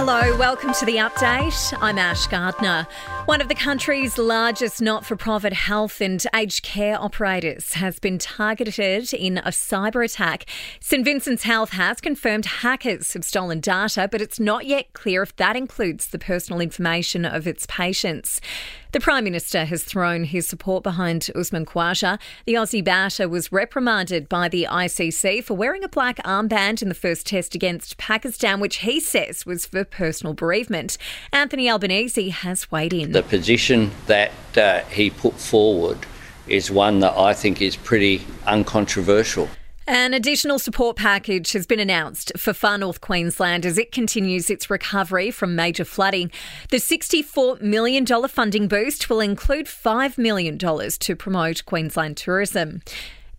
Hello, welcome to the update. I'm Ash Gardner. One of the country's largest not for profit health and aged care operators has been targeted in a cyber attack. St Vincent's Health has confirmed hackers have stolen data, but it's not yet clear if that includes the personal information of its patients. The Prime Minister has thrown his support behind Usman Khawaja. The Aussie batter was reprimanded by the ICC for wearing a black armband in the first test against Pakistan, which he says was for personal bereavement. Anthony Albanese has weighed in. The position that uh, he put forward is one that I think is pretty uncontroversial. An additional support package has been announced for Far North Queensland as it continues its recovery from major flooding. The $64 million funding boost will include $5 million to promote Queensland tourism.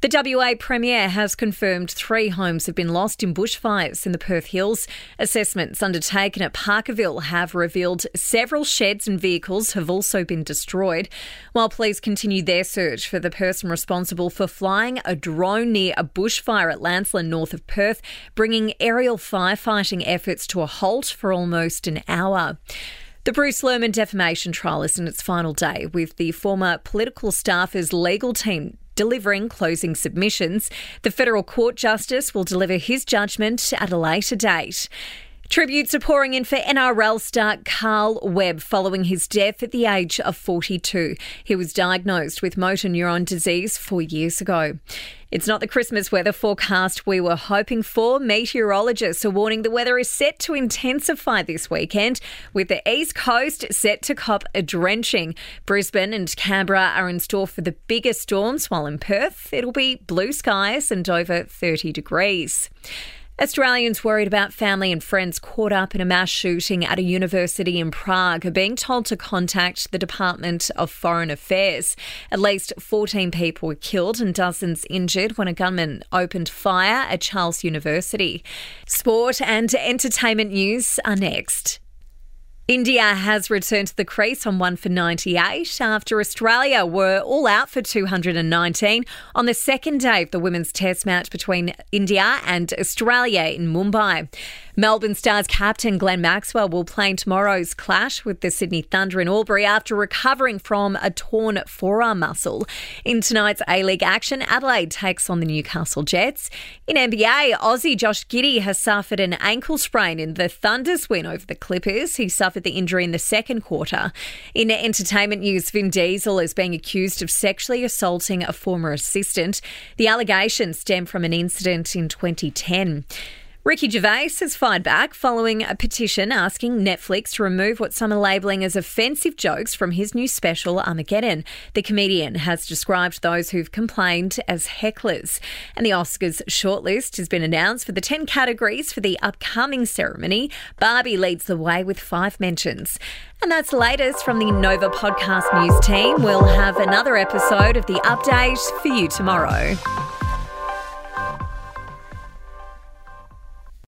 The WA Premier has confirmed three homes have been lost in bushfires in the Perth Hills. Assessments undertaken at Parkerville have revealed several sheds and vehicles have also been destroyed, while police continue their search for the person responsible for flying a drone near a bushfire at Lancelin, north of Perth, bringing aerial firefighting efforts to a halt for almost an hour. The Bruce Lehrmann defamation trial is in its final day, with the former political staffer's legal team delivering closing submissions. The federal court justice will deliver his judgment at a later date. Tributes are pouring in for NRL star Carl Webb following his death at the age of 42. He was diagnosed with motor neuron disease four years ago. It's not the Christmas weather forecast we were hoping for. Meteorologists are warning the weather is set to intensify this weekend, with the east coast set to cop a drenching. Brisbane and Canberra are in store for the biggest storms, while in Perth it'll be blue skies and over 30 degrees. Australians worried about family and friends caught up in a mass shooting at a university in Prague are being told to contact the Department of Foreign Affairs. At least 14 people were killed and dozens injured when a gunman opened fire at Charles University. Sport and entertainment news are next. India has returned to the crease on 1 for 98 after Australia were all out for 219 on the second day of the women's test match between India and Australia in Mumbai. Melbourne Stars captain Glenn Maxwell will play in tomorrow's clash with the Sydney Thunder in Albury after recovering from a torn forearm muscle. In tonight's A League action, Adelaide takes on the Newcastle Jets. In NBA, Aussie Josh Giddey has suffered an ankle sprain in the Thunder's win over the Clippers. He suffered the injury in the second quarter. In entertainment news, Vin Diesel is being accused of sexually assaulting a former assistant. The allegations stem from an incident in 2010. Ricky Gervais has fired back following a petition asking Netflix to remove what some are labelling as offensive jokes from his new special Armageddon. The comedian has described those who've complained as hecklers. And the Oscars shortlist has been announced for the 10 categories for the upcoming ceremony. Barbie leads the way with five mentions. And that's latest from the Nova Podcast News team. We'll have another episode of The Update for you tomorrow.